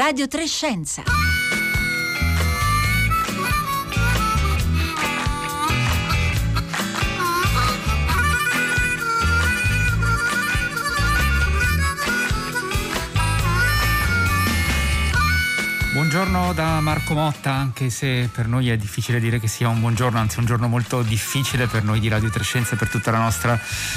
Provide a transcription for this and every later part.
Radio Trescenza. Buongiorno da Marco Motta, anche se per noi è difficile dire che sia un buongiorno, anzi un giorno molto difficile per noi di Radio Trescenza e per tutta la nostra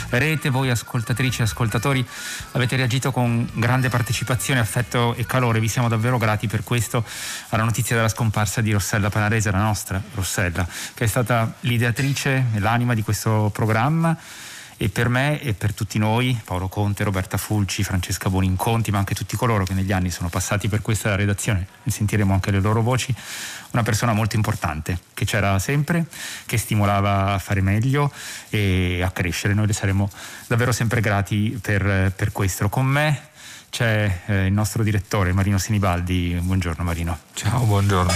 rete. Voi ascoltatrici e ascoltatori avete reagito con grande partecipazione, affetto e calore. Vi siamo davvero grati per questo alla notizia della scomparsa di Rossella Panarese, la nostra Rossella, che è stata l'ideatrice e l'anima di questo programma e per me e per tutti noi, Paolo Conte, Roberta Fulci, Francesca Boninconti, ma anche tutti coloro che negli anni sono passati per questa redazione, ne sentiremo anche le loro voci, una persona molto importante che c'era sempre, che stimolava a fare meglio e a crescere. Noi le saremo davvero sempre grati per, per questo. Con me c'è eh, il nostro direttore Marino Sinibaldi. Buongiorno Marino. Ciao, buongiorno.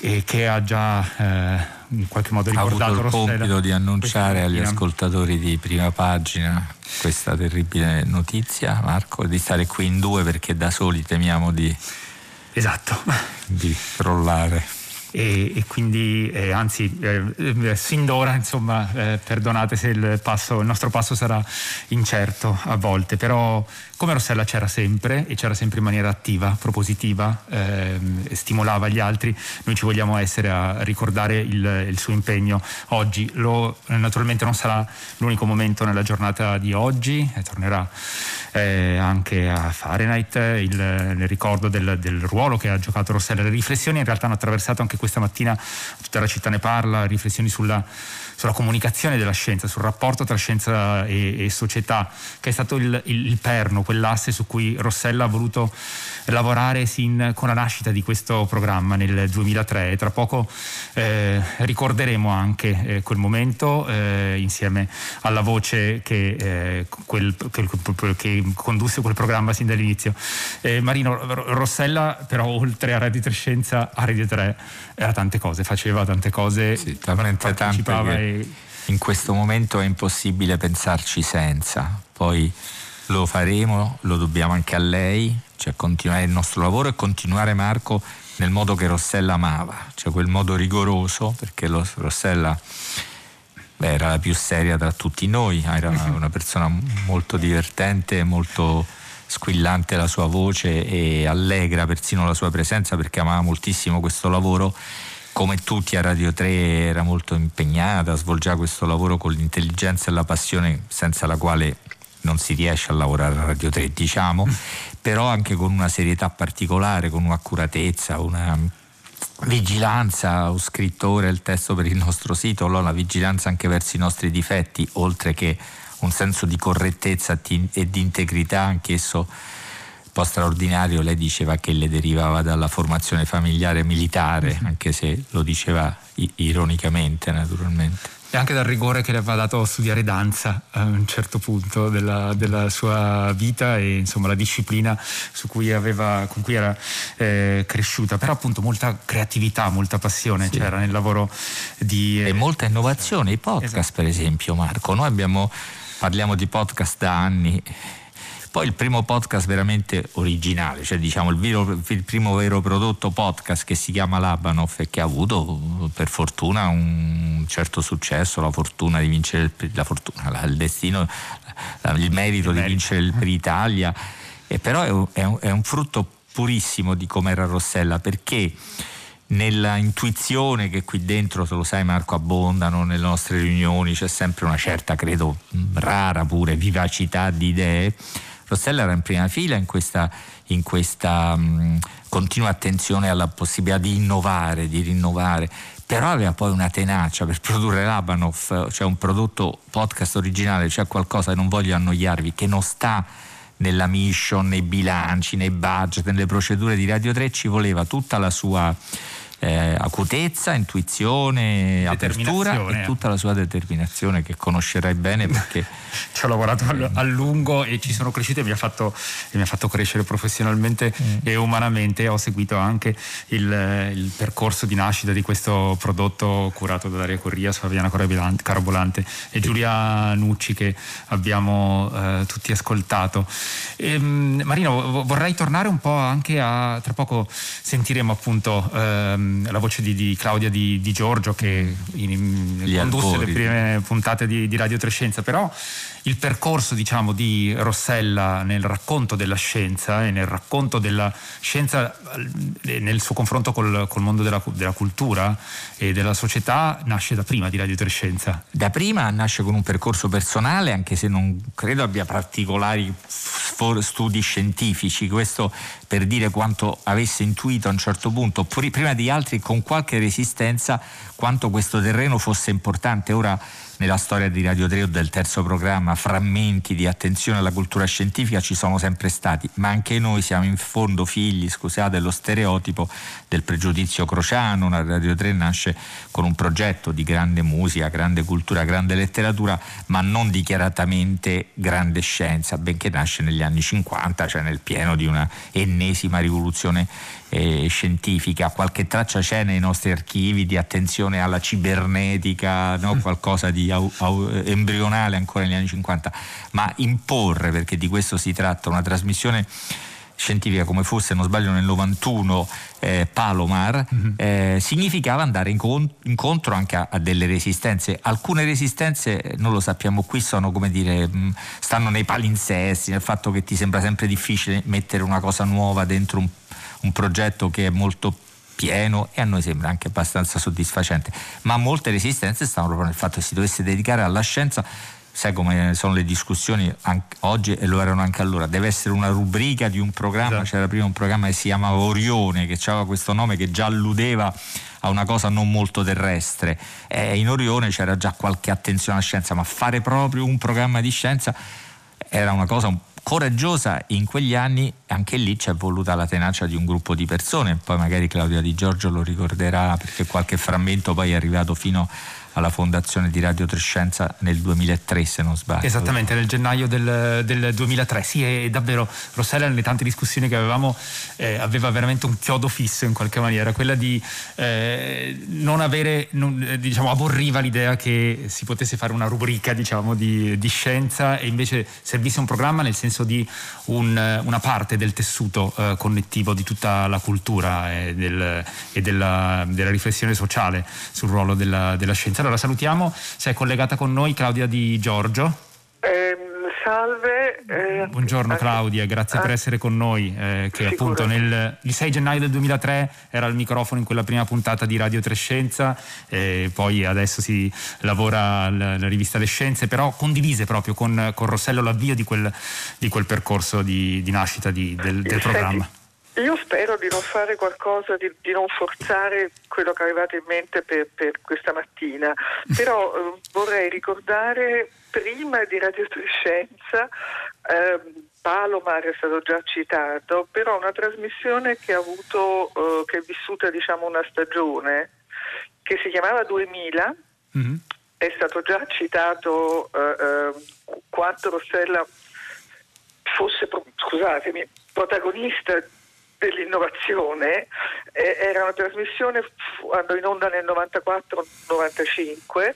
E che ha già eh, in qualche modo ricordato ha avuto il Rossella. compito di annunciare agli ascoltatori di prima pagina questa terribile notizia, Marco, di stare qui in due perché da soli temiamo di, esatto. di crollare. E, e, quindi eh, anzi eh, eh, sin d'ora insomma eh, perdonate se il, passo, il nostro passo sarà incerto a volte però come Rossella c'era sempre e c'era sempre in maniera attiva, propositiva, ehm, stimolava gli altri, noi ci vogliamo essere a ricordare il, il suo impegno oggi. Lo, naturalmente non sarà l'unico momento nella giornata di oggi, eh, tornerà eh, anche a Fahrenheit il, nel ricordo del, del, ruolo che ha giocato Rossella. Le riflessioni in realtà hanno attraversato anche questa mattina, tutta la città ne parla, riflessioni sulla sulla comunicazione della scienza, sul rapporto tra scienza e, e società, che è stato il, il, il, perno, quell'asse su cui Rossella ha voluto lavorare sin con la nascita di questo programma nel 2003 e tra poco eh, ricorderemo anche eh, quel momento eh, insieme alla voce che, eh, quel, che, condusse quel programma sin dall'inizio. Eh, Marino Rossella però oltre a Radio Trescenza a Radio 3 era tante cose, faceva tante cose, sì, talmente partecipava e in questo momento è impossibile pensarci senza. Poi lo faremo, lo dobbiamo anche a lei, cioè continuare il nostro lavoro e continuare Marco nel modo che Rossella amava, cioè quel modo rigoroso, perché Rossella beh, era la più seria tra tutti noi, era una, una persona molto divertente, molto squillante la sua voce e allegra persino la sua presenza perché amava moltissimo questo lavoro come tutti a Radio 3 era molto impegnata, svolgeva questo lavoro con l'intelligenza e la passione senza la quale non si riesce a lavorare a Radio 3, diciamo, mm. però anche con una serietà particolare, con un'accuratezza, una vigilanza, ho scritto ora il testo per il nostro sito, allora la vigilanza anche verso i nostri difetti, oltre che un senso di correttezza e di integrità, anch'esso po' straordinario, lei diceva che le derivava dalla formazione familiare militare, mm-hmm. anche se lo diceva ironicamente naturalmente. E anche dal rigore che le aveva dato studiare danza a un certo punto della, della sua vita e insomma la disciplina cui aveva, con cui era eh, cresciuta. Però appunto molta creatività, molta passione sì. c'era nel lavoro di... Eh, e molta innovazione, i podcast esatto. per esempio Marco. Noi abbiamo, parliamo di podcast da anni poi il primo podcast veramente originale, cioè diciamo il, vero, il primo vero prodotto podcast che si chiama Labanov e che ha avuto per fortuna un certo successo, la fortuna di vincere il, la fortuna, il destino, il merito di vincere il per Italia, e però è un, è, un, è un frutto purissimo di com'era Rossella perché nella intuizione che qui dentro, te lo sai Marco, abbondano nelle nostre riunioni, c'è sempre una certa, credo, rara pure vivacità di idee Rossella era in prima fila in questa, in questa mh, continua attenzione alla possibilità di innovare, di rinnovare, però aveva poi una tenacia per produrre Labanov, cioè un prodotto podcast originale, cioè qualcosa, non voglio annoiarvi, che non sta nella mission, nei bilanci, nei budget, nelle procedure di Radio 3, ci voleva tutta la sua eh, acutezza, intuizione, apertura e tutta la sua determinazione che conoscerai bene perché ci ho lavorato a lungo e ci sono cresciuto e mi ha fatto, mi ha fatto crescere professionalmente mm. e umanamente. Ho seguito anche il, il, percorso di nascita di questo prodotto curato da Daria Corrias, Fabiana Carabolante e Giulia Nucci che abbiamo eh, tutti ascoltato. Ehm, Marino, vorrei tornare un po' anche a, tra poco sentiremo appunto ehm, la voce di, di Claudia di, di, Giorgio che in, in, condusse le prime puntate di, di Radio Trescenza, però il percorso diciamo, di Rossella nel racconto della scienza e nel racconto della scienza eh, nel suo confronto col, col mondo della, della, cultura e della società nasce da prima di Radio Trescenza. Da prima nasce con un percorso personale anche se non credo abbia particolari studi scientifici, questo per dire quanto avesse intuito a un certo punto, prima di altri con qualche resistenza, quanto questo terreno fosse importante. Ora nella storia di Radio 3 o del terzo programma frammenti di attenzione alla cultura scientifica ci sono sempre stati, ma anche noi siamo in fondo figli, scusate, dello stereotipo del pregiudizio crociano. La Radio 3 nasce con un progetto di grande musica, grande cultura, grande letteratura, ma non dichiaratamente grande scienza, benché nasce negli anni 50, cioè nel pieno di una ennesima rivoluzione eh, scientifica, qualche traccia c'è nei nostri archivi di attenzione alla cibernetica, no? Mm. qualcosa di au, au, embrionale ancora negli anni 50, ma imporre, perché di questo si tratta, una trasmissione scientifica come fosse, se non sbaglio, nel 91 eh, Palomar, mm-hmm. eh, significava andare incont- incontro anche a, a, delle resistenze. Alcune resistenze, non lo sappiamo qui, sono come dire, mh, mm, stanno nei palinsesti, nel fatto che ti sembra sempre difficile mettere una cosa nuova dentro un un progetto che è molto pieno e a noi sembra anche abbastanza soddisfacente, ma molte resistenze stanno proprio nel fatto che si dovesse dedicare alla scienza sai come sono le discussioni oggi e lo erano anche allora, deve essere una rubrica di un programma, esatto. c'era prima un programma che si chiamava Orione, che aveva questo nome che già alludeva a una cosa non molto terrestre, e in Orione c'era già qualche attenzione alla scienza, ma fare proprio un programma di scienza era una cosa coraggiosa. In quegli anni, anche lì c'è voluta la tenacia di un gruppo di persone, poi magari Claudia Di Giorgio lo ricorderà perché qualche frammento poi è arrivato fino a alla fondazione di Radio Trescenza nel 2003 se non sbaglio. Esattamente, nel gennaio del, del 2003. Sì, è davvero Rossella nelle tante discussioni che avevamo eh, aveva veramente un chiodo fisso in qualche maniera, quella di eh, non avere, non, eh, diciamo, aborriva l'idea che si potesse fare una rubrica diciamo, di, di, scienza e invece servisse un programma nel senso di un, una parte del tessuto eh, connettivo di tutta la cultura e, del, e della, della, riflessione sociale sul ruolo della, della scienza. Allora salutiamo, sei collegata con noi Claudia Di Giorgio. Eh, salve. Eh, Buongiorno Claudia, grazie ah, per essere con noi. Eh, che appunto nel, il 6 gennaio del 2003 era al microfono in quella prima puntata di Radio Trescenza, eh, poi adesso si lavora alla, rivista Le Scienze, però condivise proprio con, con Rossello l'avvio di quel, di quel percorso di, di nascita di, del, del programma. Io spero di non fare qualcosa, di, di, non forzare quello che avevate in mente per, per questa mattina, però eh, vorrei ricordare prima di Radio Trescenza, eh, Palomar è stato già citato, però una trasmissione che ha avuto, eh, che è vissuta diciamo una stagione, che si chiamava 2000, mm-hmm. è stato già citato eh, eh, quanto Rossella fosse, scusatemi, protagonista dell'innovazione, eh, era una trasmissione, andò in onda nel 94-95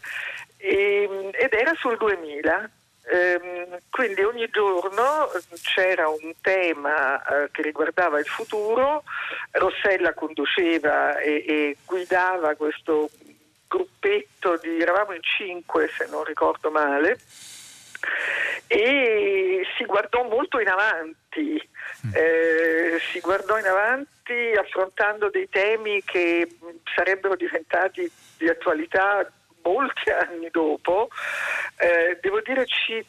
e, ed era sul 2000. Ehm, quindi ogni giorno c'era un tema eh, che riguardava il futuro, Rossella conduceva e, e guidava questo gruppetto di, eravamo in cinque se non ricordo male, e si guardò molto in avanti, mm. eh, si guardò in avanti affrontando dei temi che sarebbero diventati di attualità molti anni dopo. Eh, devo dire ci,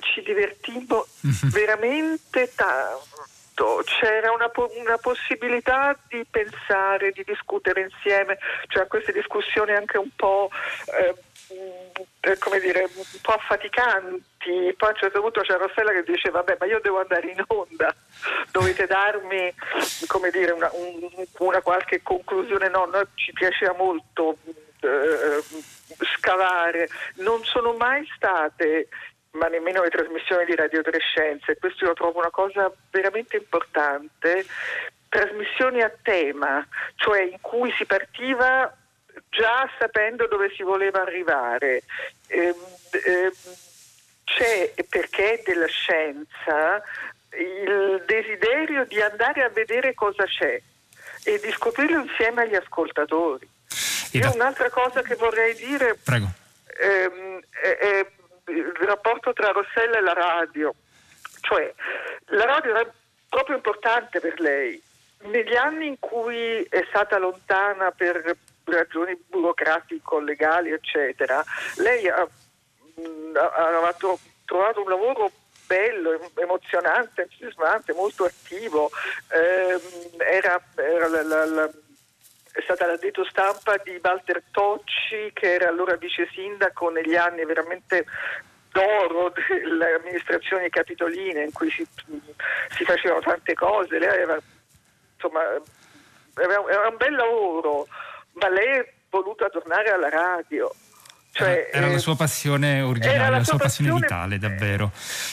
ci divertimmo veramente tanto c'era una, una, possibilità di pensare, di discutere insieme, cioè queste discussioni anche un po' eh, come dire, un po' affaticanti. Poi a un certo punto c'è Rossella che dice vabbè ma io devo andare in onda, dovete darmi come dire, una, un, una qualche conclusione. No, noi ci piaceva molto eh, scavare, non sono mai state ma nemmeno le trasmissioni di Radio Trescenze, questo io trovo una cosa veramente importante, trasmissioni a tema, cioè in cui si partiva già sapendo dove si voleva arrivare. Eh, eh, c'è, perché della scienza, il desiderio di andare a vedere cosa c'è e di scoprirlo insieme agli ascoltatori. Io un'altra cosa che vorrei dire ehm, è, è il rapporto tra Rossella e la radio, cioè la radio era proprio importante per lei. Negli anni in cui è stata lontana per ragioni burocratico-legali, eccetera, lei ha, mm, ha, ha trovato un lavoro bello, emozionante, entusiasmante, molto attivo. Eh, era, era la, la, la, è stata l'addetto stampa di Walter Tocci, che era allora vice sindaco negli anni veramente d'oro delle amministrazioni capitoline in cui si, si facevano tante cose. Lei aveva, insomma, era un bel lavoro ma lei è voluta tornare alla radio. Cioè, era la eh, sua passione originale, la, sua passione, passione vitale, davvero.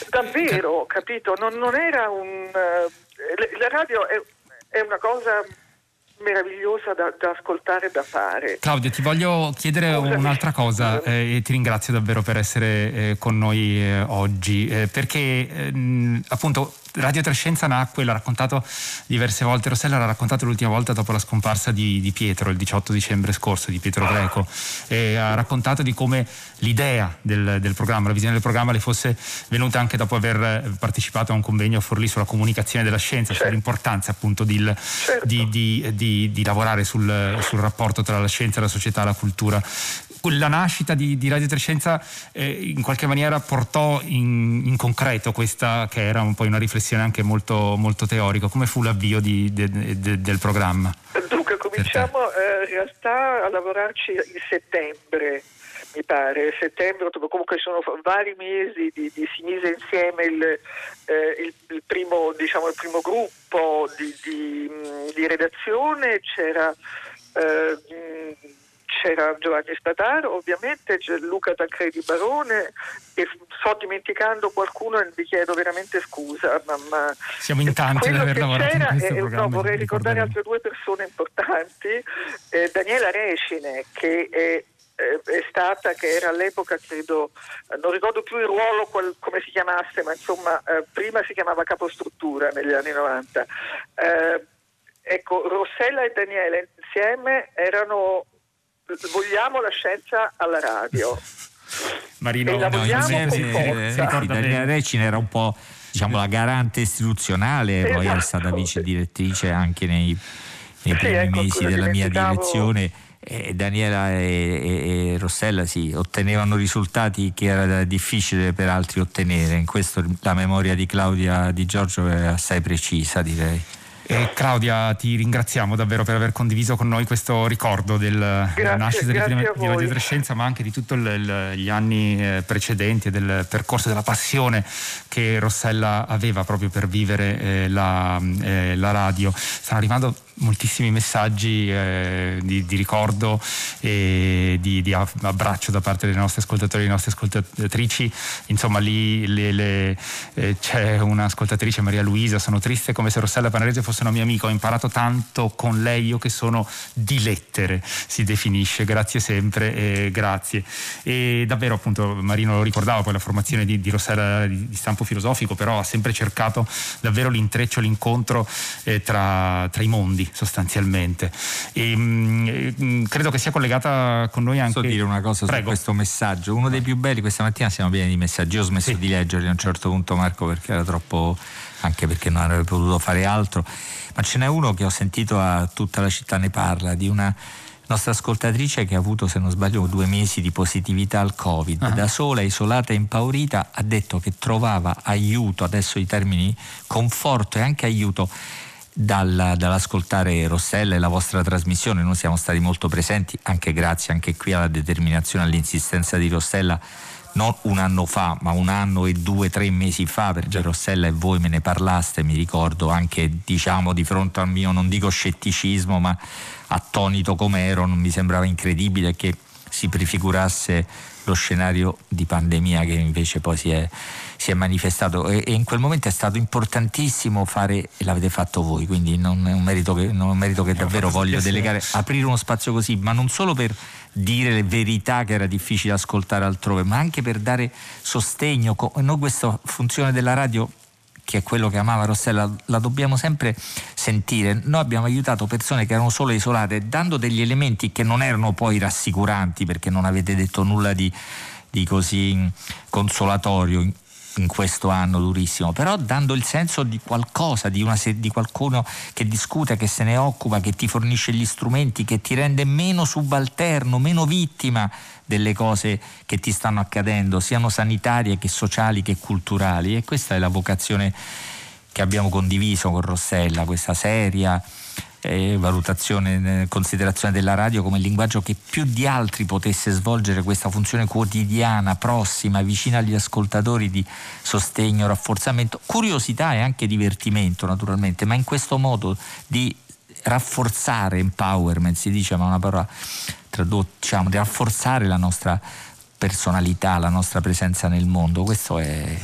Davvero, capito? Non, non era un... Uh, la radio è, è una cosa meravigliosa da, da, ascoltare e da fare. Claudia, ti voglio chiedere Scusami. un'altra cosa eh, e ti ringrazio davvero per essere eh, con noi eh, oggi, eh, perché ehm, appunto Radio Trescenza nacque, l'ha raccontato diverse volte, Rossella l'ha raccontato l'ultima volta dopo la scomparsa di, di Pietro, il 18 dicembre scorso, di Pietro Greco, e ha raccontato di come l'idea del, del, programma, la visione del programma le fosse venuta anche dopo aver partecipato a un convegno a Forlì sulla comunicazione della scienza, certo. sull'importanza appunto di, certo. di, di lavorare sul, sul rapporto tra la scienza, la società, la cultura la nascita di, di Radio Trescenza eh, in qualche maniera portò in, in, concreto questa che era un po' una riflessione anche molto, molto teorica. Come fu l'avvio di, de, de, del programma? Dunque cominciamo eh, in realtà a lavorarci in settembre mi pare, settembre, comunque sono vari mesi di, di si mise insieme il, eh, il, il, primo, diciamo, il primo, gruppo di, di, di redazione, c'era eh, c'era Giovanni Spadaro, ovviamente c'è Luca Tancredi Barone e sto dimenticando qualcuno e vi chiedo veramente scusa. Ma, Siamo in tanti ad aver lavorato in questo eh, no, vorrei ricordare altre due persone importanti, eh, Daniela Recine che è è stata, che era all'epoca credo, non ricordo più il ruolo qual, come si chiamasse, ma insomma eh, prima si chiamava capostruttura negli anni 90. Eh, ecco, Rossella e Daniele insieme erano vogliamo la scienza alla radio. Marino, e la no, vogliamo eh, Daniela Recine era un po' diciamo, la garante istituzionale, esatto. poi è stata vice direttrice anche nei, nei primi ecco, mesi della mia direzione. Eh, Daniela e, e, e, Rossella sì, ottenevano risultati che era difficile per altri ottenere. In questo la memoria di Claudia Di Giorgio è assai precisa, direi. E Claudia, ti ringraziamo davvero per aver condiviso con noi questo ricordo del, grazie, della nascita di Radio Trescenza, ma anche di tutti gli anni eh, precedenti e del percorso della passione che Rossella aveva proprio per vivere eh, la, eh, la radio. Stanno arrivando moltissimi messaggi eh, di, di, ricordo e di, di, abbraccio da parte dei nostri ascoltatori e delle nostre ascoltatrici. Insomma, lì le, le, eh, c'è un'ascoltatrice, Maria Luisa, sono triste come se Rossella Panarese fosse una mia amica, ho imparato tanto con lei, io che sono di lettere, si definisce, grazie sempre e grazie. E davvero appunto Marino lo ricordava, poi la formazione di, di Rossella di, stampo filosofico, però ha sempre cercato davvero l'intreccio, l'incontro eh, tra, tra i mondi sostanzialmente. E, mh, mm, credo che sia collegata con noi anche. Posso dire una cosa Prego. su questo messaggio? Uno dei più belli, questa mattina siamo pieni di messaggi. Io ho smesso sì. di leggerli a un certo punto, Marco, perché era troppo. anche perché non avrei potuto fare altro. Ma ce n'è uno che ho sentito a tutta la città ne parla, di una nostra ascoltatrice che ha avuto, se non sbaglio, due mesi di positività al Covid, uh-huh. da sola, isolata e impaurita, ha detto che trovava aiuto, adesso i termini conforto e anche aiuto dal, dall'ascoltare Rossella e la vostra trasmissione. Noi siamo stati molto presenti, anche grazie anche qui alla determinazione, all'insistenza di Rossella non un anno fa, ma un anno e due, tre mesi fa, perché Rossella e voi me ne parlaste, mi ricordo anche diciamo di fronte al mio, non dico scetticismo, ma attonito come ero, non mi sembrava incredibile che si prefigurasse lo scenario di pandemia che invece poi si è, si è manifestato e, e, in quel momento è stato importantissimo fare e l'avete fatto voi, quindi non è un merito che, un merito che davvero voglio delegare, aprire uno spazio così, ma non solo per dire le verità che era difficile ascoltare altrove, ma anche per dare sostegno. Noi questa funzione della radio che è quello che amava Rossella, la dobbiamo sempre sentire. Noi abbiamo aiutato persone che erano solo isolate, dando degli elementi che non erano poi rassicuranti, perché non avete detto nulla di, di così consolatorio in questo anno durissimo, però dando il senso di qualcosa, di, una, di, qualcuno che discute, che se ne occupa, che ti fornisce gli strumenti, che ti rende meno subalterno, meno vittima delle cose che ti stanno accadendo, siano sanitarie che sociali che culturali. E questa è la vocazione che abbiamo condiviso con Rossella, questa seria eh, valutazione, considerazione della radio come linguaggio che più di altri potesse svolgere questa funzione quotidiana, prossima, vicina agli ascoltatori di sostegno, rafforzamento, curiosità e anche divertimento naturalmente, ma in questo modo di rafforzare empowerment, si dice ma una parola tradotta, diciamo, di rafforzare la nostra personalità, la nostra presenza nel mondo. Questo è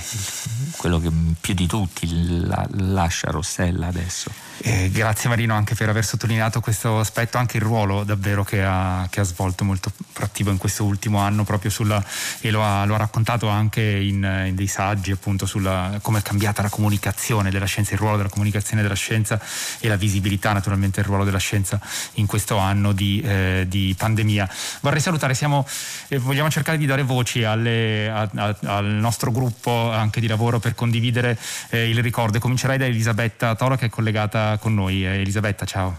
quello che più di tutti la, lascia Rossella adesso. Eh, grazie Marino anche per aver sottolineato questo aspetto, anche il ruolo davvero che ha, che ha svolto molto attivo in questo ultimo anno proprio sulla, e lo ha, lo ha raccontato anche in, in, dei saggi appunto sulla come è cambiata la comunicazione della scienza, il ruolo della comunicazione della scienza e la visibilità naturalmente del ruolo della scienza in questo anno di, eh, di pandemia. Vorrei salutare, siamo, eh, vogliamo cercare di dare voci alle, a, a, al nostro gruppo anche di lavoro per condividere eh, il ricordo. Comincerei da Elisabetta Toro che è collegata con noi. Eh, Elisabetta, ciao.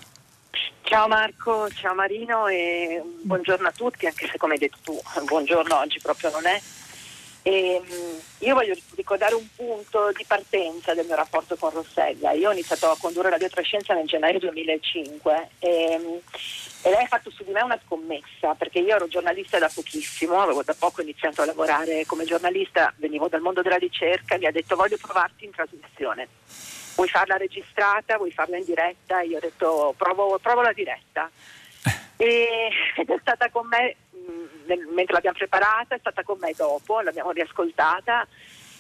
Ciao Marco, ciao Marino e buongiorno a tutti, anche se come hai detto tu, buongiorno oggi proprio non è. E, ehm, io voglio ricordare un punto di partenza del mio rapporto con Rossella. Io ho iniziato a condurre la Scienza nel gennaio 2005 e, e, lei ha fatto su di me una scommessa perché io ero giornalista da pochissimo, avevo da poco iniziato a lavorare come giornalista, venivo dal mondo della ricerca, mi ha detto voglio provarti in trasmissione vuoi farla registrata, vuoi farla in diretta? Io ho detto provo, provo la diretta. E, ed è stata con me mh, nel, mentre l'abbiamo preparata, è stata con me dopo, l'abbiamo riascoltata.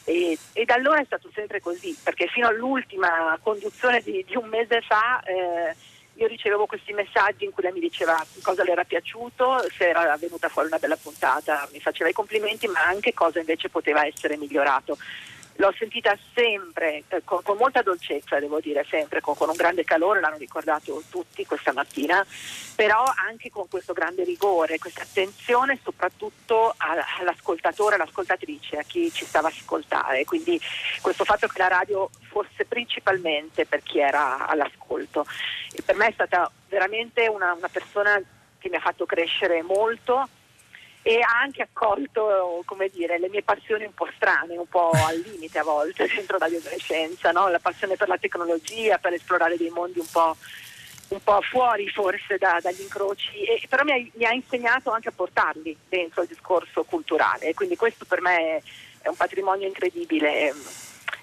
E, e, da allora è stato sempre così, perché fino all'ultima conduzione di, di un mese fa eh, io ricevevo questi messaggi in cui lei mi diceva cosa le era piaciuto, se era venuta fuori una bella puntata, mi faceva i complimenti, ma anche cosa invece poteva essere migliorato l'ho sentita sempre eh, con, con, molta dolcezza, devo dire, sempre con, con, un grande calore, l'hanno ricordato tutti questa mattina, però anche con questo grande rigore, questa attenzione soprattutto all'ascoltatore, all'ascoltatrice, a chi ci stava a ascoltare. Quindi questo fatto che la radio fosse principalmente per chi era all'ascolto. E per me è stata veramente una, una persona che mi ha fatto crescere molto e ha anche accolto dire, le mie passioni un po' strane, un po' al limite a volte dentro l'adolescenza, no? la passione per la tecnologia, per esplorare dei mondi un po', un po fuori forse da, dagli incroci, e, però mi ha, mi ha, insegnato anche a portarli dentro il discorso culturale, quindi questo per me è un patrimonio incredibile.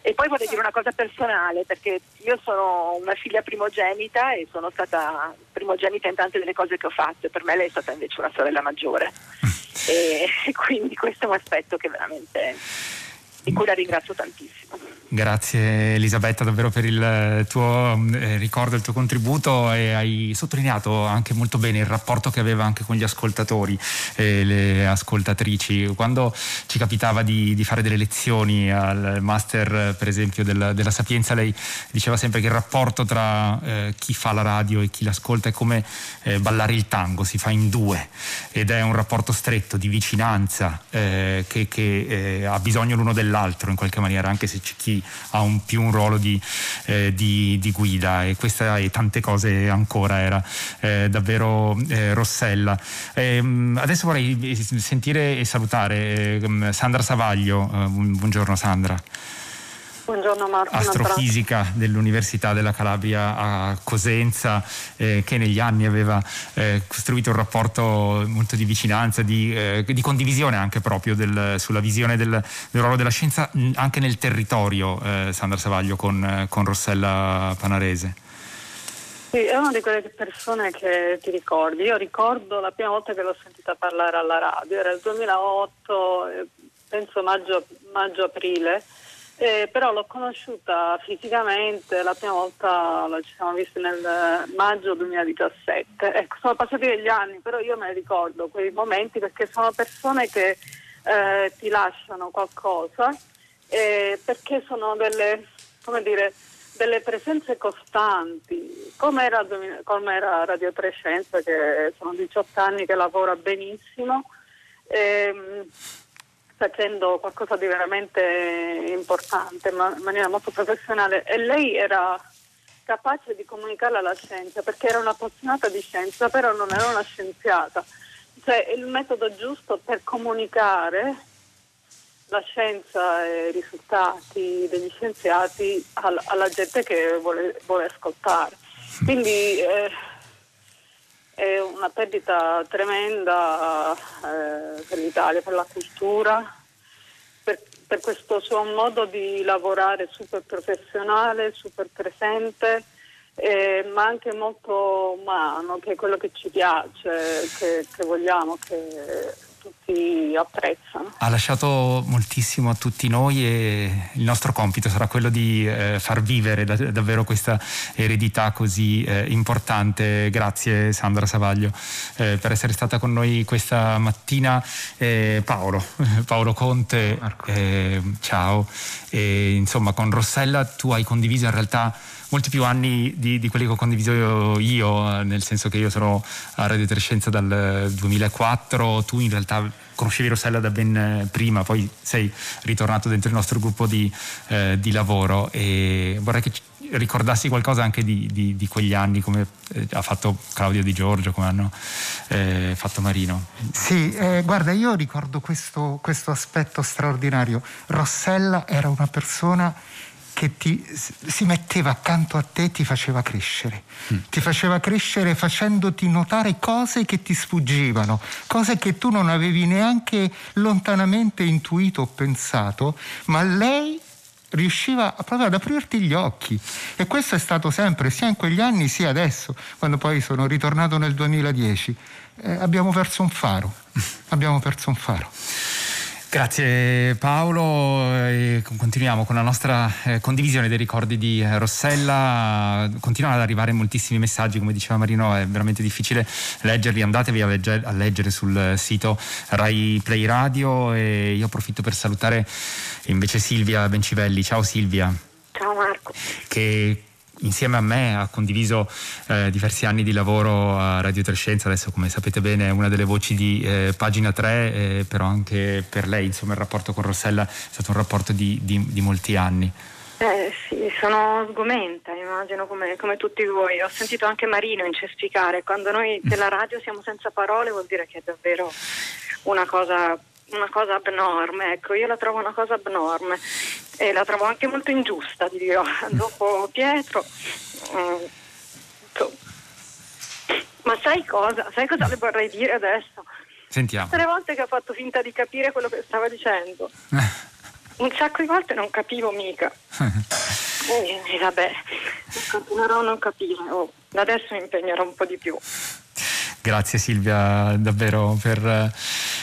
E poi vorrei dire una cosa personale, perché io sono una figlia primogenita e sono stata primogenita in tante delle cose che ho fatto, e per me lei è stata invece una sorella maggiore. e quindi questo è un aspetto che veramente di cui la ringrazio tantissimo. Grazie Elisabetta davvero per il tuo eh, ricordo, il tuo contributo e hai sottolineato anche molto bene il rapporto che aveva anche con gli ascoltatori e le ascoltatrici. Quando ci capitava di, di fare delle lezioni al master per esempio del, della Sapienza lei diceva sempre che il rapporto tra eh, chi fa la radio e chi l'ascolta è come eh, ballare il tango, si fa in due ed è un rapporto stretto di vicinanza eh, che, che eh, ha bisogno l'uno dell'altro in qualche maniera anche se c'è ha un, più un ruolo di, eh, di, di, guida e questa e tante cose ancora era eh, davvero eh, Rossella. Ehm, adesso vorrei sentire e salutare ehm, Sandra Savaglio. Eh, buongiorno Sandra. Buongiorno Marco. Astrofisica dell'Università della Calabria a Cosenza, eh, che negli anni aveva eh, costruito un rapporto molto di vicinanza, di, eh, di condivisione anche proprio del, sulla visione del, del, ruolo della scienza anche nel territorio, eh, Sandra Savaglio, con, con Rossella Panarese. Sì, è una di quelle persone che ti ricordi. Io ricordo la prima volta che l'ho sentita parlare alla radio, era il 2008, eh, penso maggio-aprile. Eh, però l'ho conosciuta fisicamente, la prima volta la ci siamo visti nel maggio 2017. Ecco, sono passati degli anni, però io me ne ricordo quei momenti perché sono persone che eh, ti lasciano qualcosa, eh, perché sono delle, dire, delle presenze costanti, come era, come era Radio Trescenza, che sono 18 anni che lavora benissimo. Ehm, facendo qualcosa di veramente importante, ma in maniera molto professionale e lei era capace di comunicare alla scienza perché era un'appassionata di scienza, però non era una scienziata. Cioè il metodo giusto per comunicare la scienza e i risultati degli scienziati alla gente che vuole, vuole ascoltare. Quindi eh, è una perdita tremenda eh, per l'Italia, per la cultura, per, per, questo suo modo di lavorare super professionale, super presente, eh, ma anche molto umano, che è quello che ci piace, che, che vogliamo, che tutti apprezzano. Ha lasciato moltissimo a tutti noi e il nostro compito sarà quello di eh, far vivere da, davvero questa eredità così eh, importante. Grazie Sandra Savaglio eh, per essere stata con noi questa mattina. Eh, Paolo, Paolo Conte, eh, ciao. E, insomma, con Rossella tu hai condiviso in realtà molti più anni di, di, quelli che ho condiviso io, nel senso che io sono a Radio Trescenza dal 2004, tu in realtà conoscevi Rossella da ben prima, poi sei ritornato dentro il nostro gruppo di, eh, di lavoro e vorrei che ricordassi qualcosa anche di, di, di quegli anni, come eh, ha fatto Claudio Di Giorgio, come hanno eh, fatto Marino. Sì, eh, guarda, io ricordo questo, questo aspetto straordinario. Rossella era una persona che ti, si metteva accanto a te e ti faceva crescere. Mm. Ti faceva crescere facendoti notare cose che ti sfuggivano, cose che tu non avevi neanche lontanamente intuito o pensato, ma lei riusciva proprio ad aprirti gli occhi e questo è stato sempre sia in quegli anni sia adesso quando poi sono ritornato nel 2010 eh, abbiamo perso un faro abbiamo perso un faro Grazie Paolo, continuiamo con la nostra eh, condivisione dei ricordi di Rossella, continuano ad arrivare moltissimi messaggi, come diceva Marino è veramente difficile leggerli, andatevi a, legge- a leggere sul sito Rai Play Radio. E io approfitto per salutare invece Silvia Bencivelli, ciao Silvia. Ciao Marco. Che insieme a me ha condiviso eh, diversi anni di lavoro a Radio Trescenza, adesso come sapete bene è una delle voci di eh, pagina 3, eh, però anche per lei insomma, il rapporto con Rossella è stato un rapporto di, di, di molti anni. Eh sì, sono sgomenta, immagino come, come, tutti voi. Ho sentito anche Marino incespicare. Quando noi della radio siamo senza parole vuol dire che è davvero una cosa una cosa abnorme, ecco, io la trovo una cosa abnorme e la trovo anche molto ingiusta, dirò. Dopo Pietro, eh, ma sai cosa? Sai cosa le vorrei dire adesso? Sentiamo. Tutte le volte che ho fatto finta di capire quello che stava dicendo, un sacco di volte non capivo mica. e, e vabbè, continuerò a non capire. Oh, adesso mi impegnerò un po' di più. Grazie Silvia davvero per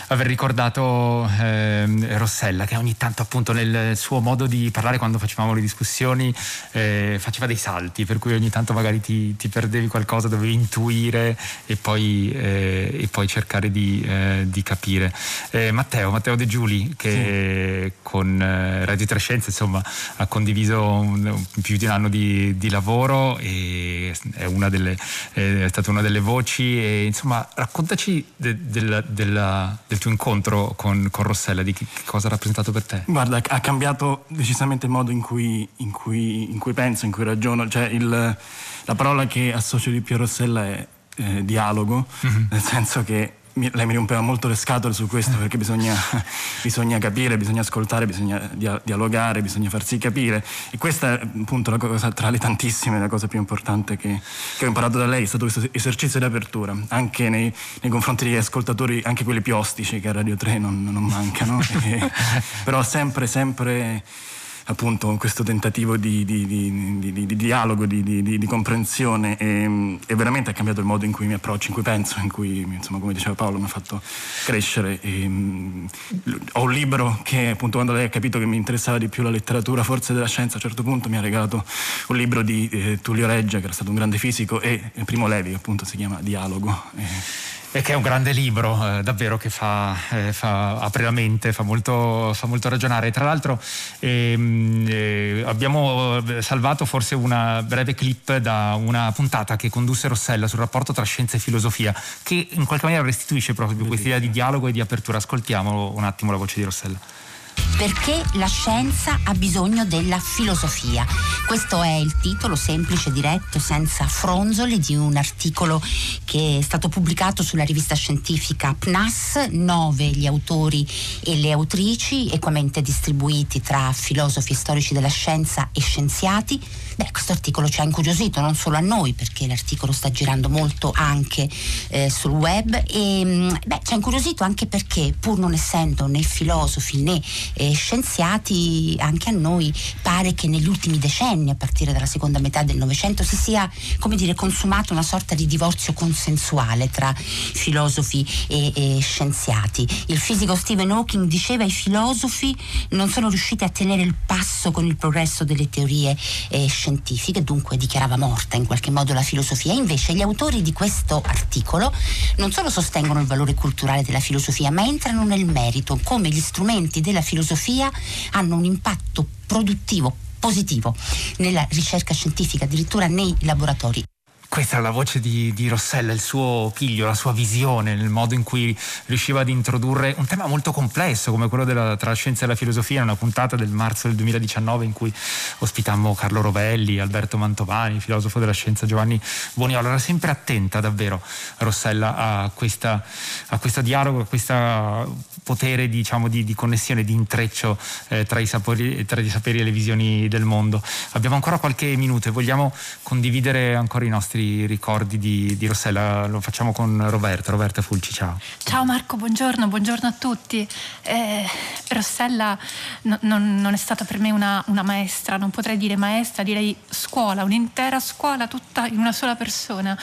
aver ricordato eh, Rossella che ogni tanto appunto nel suo modo di parlare quando facevamo le discussioni eh, faceva dei salti per cui ogni tanto magari ti, ti perdevi qualcosa, dovevi intuire e poi, eh, e poi cercare di, eh, di capire. Eh, Matteo, Matteo De Giuli che sì. con Radio Trescenza insomma ha condiviso un, più di un anno di, di lavoro e è, delle, è stata una delle voci e insomma, raccontaci de, de, de, del tuo incontro con, con Rossella, di che, che, cosa ha rappresentato per te. Guarda, ha cambiato decisamente il modo in cui, in cui, in cui penso, in cui ragiono. Cioè, il, la parola che associo di più a Rossella è eh, dialogo, mm-hmm. nel senso che lei mi rompeva molto le scatole su questo perché bisogna, bisogna capire, bisogna ascoltare, bisogna dialogare, bisogna farsi capire. E questa è appunto la cosa tra le tantissime, la cosa più importante che, che ho imparato da lei, è stato questo esercizio di apertura, anche nei, nei confronti degli ascoltatori, anche quelli più ostici che a Radio 3 non, non mancano, e, però sempre, sempre appunto questo tentativo di, di, di, di dialogo, di, comprensione e, e, veramente ha cambiato il modo in cui mi approccio, in cui penso, in cui insomma come diceva Paolo mi ha fatto crescere. E, um, ho un libro che appunto quando lei ha capito che mi interessava di più la letteratura, forse della scienza, a un certo punto mi ha regalato un libro di eh, Tullio Reggia che era stato un grande fisico e Primo Levi appunto si chiama Dialogo. E, e che è un grande libro, eh, davvero che fa, eh, fa, apre la mente, fa molto, fa molto ragionare. Tra l'altro ehm, eh, abbiamo salvato forse una breve clip da una puntata che condusse Rossella sul rapporto tra scienza e filosofia, che in qualche maniera restituisce proprio questa idea di dialogo e di apertura. Ascoltiamo un attimo la voce di Rossella perché la scienza ha bisogno della filosofia. Questo è il titolo semplice, diretto, senza fronzoli di un articolo che è stato pubblicato sulla rivista scientifica PNAS, nove gli autori e le autrici, equamente distribuiti tra filosofi storici della scienza e scienziati Beh, questo articolo ci ha incuriosito non solo a noi, perché l'articolo sta girando molto anche eh, sul web, e mm, beh, ci ha incuriosito anche perché, pur non essendo né filosofi né eh, scienziati, anche a noi pare che negli ultimi decenni, a partire dalla seconda metà del Novecento, si sia, come dire, consumato una sorta di divorzio consensuale tra filosofi e, e scienziati. Il fisico Stephen Hawking diceva i filosofi non sono riusciti a tenere il passo con il progresso delle teorie eh, scientifiche scientifiche, dunque dichiarava morta in qualche modo la filosofia. Invece gli autori di questo articolo non solo sostengono il valore culturale della filosofia, ma entrano nel merito, come gli strumenti della filosofia hanno un impatto produttivo positivo nella ricerca scientifica, addirittura nei laboratori. Questa è la voce di, di, Rossella, il suo piglio, la sua visione, nel modo in cui riusciva ad introdurre un tema molto complesso come quello della, tra la scienza e la filosofia, una puntata del marzo del 2019 in cui ospitammo Carlo Rovelli, Alberto Mantovani, filosofo della scienza Giovanni Boniolo. Era sempre attenta davvero Rossella a, questa, a questo dialogo, a questo potere diciamo, di, di, connessione, di intreccio eh, tra, i sapori, tra i saperi e le visioni del mondo. Abbiamo ancora qualche minuto e vogliamo condividere ancora i nostri nostri ricordi di, di Rossella. Lo facciamo con Roberta. Roberta Fulci, ciao. Ciao Marco, buongiorno, buongiorno a tutti. Eh, Rossella no, non, non, è stata per me una, una, maestra, non potrei dire maestra, direi scuola, un'intera scuola tutta in una sola persona.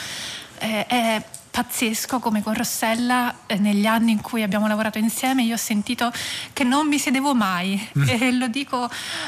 Eh, è pazzesco come con Rossella eh, negli anni in cui abbiamo lavorato insieme io ho sentito che non mi sedevo mai. Mm. e lo dico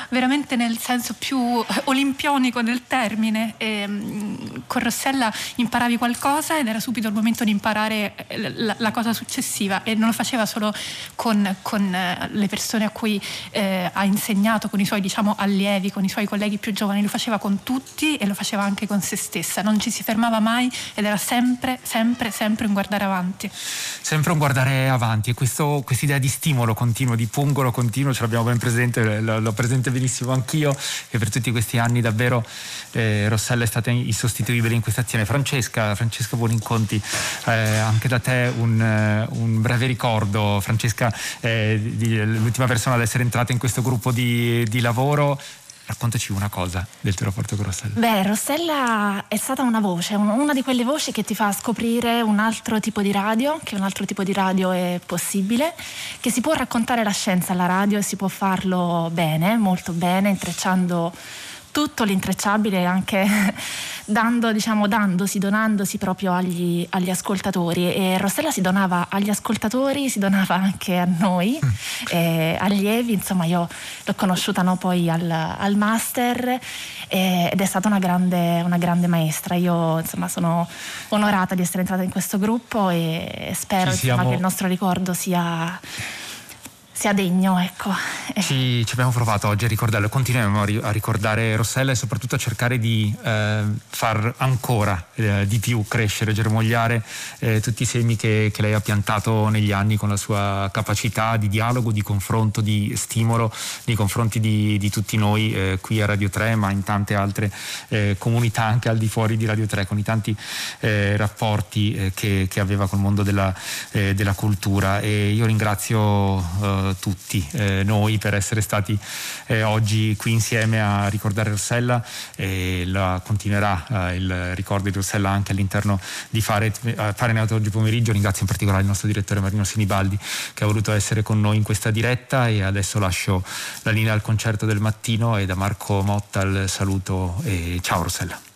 veramente nel senso più olimpionico del termine. E, mm, con Rossella imparavi qualcosa ed era subito il momento di imparare eh, la, la cosa successiva. E non lo faceva solo con, con eh, le persone a cui eh, ha insegnato con i suoi diciamo allievi con i suoi colleghi più giovani. Lo faceva con tutti e lo faceva anche con se stessa. Non ci si fermava mai ed era sempre sempre sempre, sempre un guardare avanti. Sempre un guardare avanti e questa idea di stimolo continuo, di pungolo continuo, ce l'abbiamo ben presente, l'ho presente benissimo anch'io e per tutti questi anni davvero eh, Rossella è stata insostituibile in questa azione. Francesca, Francesca Buoninconti, eh, anche da te un, eh, un breve ricordo, Francesca eh, l'ultima persona ad essere entrata in questo gruppo di, di lavoro, Raccontaci una cosa del tuo rapporto con Rossella. Beh, Rossella è stata una voce, una di quelle voci che ti fa scoprire un altro tipo di radio, che un altro tipo di radio è possibile, che si può raccontare la scienza alla radio e si può farlo bene, molto bene, intrecciando tutto l'intrecciabile anche dando, diciamo, dandosi, donandosi proprio agli, agli, ascoltatori. E Rossella si donava agli ascoltatori, si donava anche a noi, mm. eh, allievi, insomma io l'ho conosciuta no, poi al, al master eh, ed è stata una grande, una grande maestra, io insomma sono onorata di essere entrata in questo gruppo e spero insomma, che il nostro ricordo sia sia degno. Ecco. Ci, ci, abbiamo provato oggi a ricordarlo, continuiamo a ricordare Rossella e soprattutto a cercare di eh, far ancora eh, di più crescere, germogliare eh, tutti i semi che, che, lei ha piantato negli anni con la sua capacità di dialogo, di confronto, di stimolo nei confronti di, di tutti noi eh, qui a Radio 3, ma in tante altre eh, comunità anche al di fuori di Radio 3, con i tanti eh, rapporti che, che, aveva col mondo della, della cultura. E io ringrazio tutti eh, noi per essere stati eh, oggi qui insieme a ricordare Rossella e la continuerà eh, il ricordo di Rossella anche all'interno di Fare, Fare oggi pomeriggio. Ringrazio in particolare il nostro direttore Marino Sinibaldi che ha voluto essere con noi in questa diretta e adesso lascio la linea al concerto del mattino e da Marco Motta il saluto e ciao Rossella.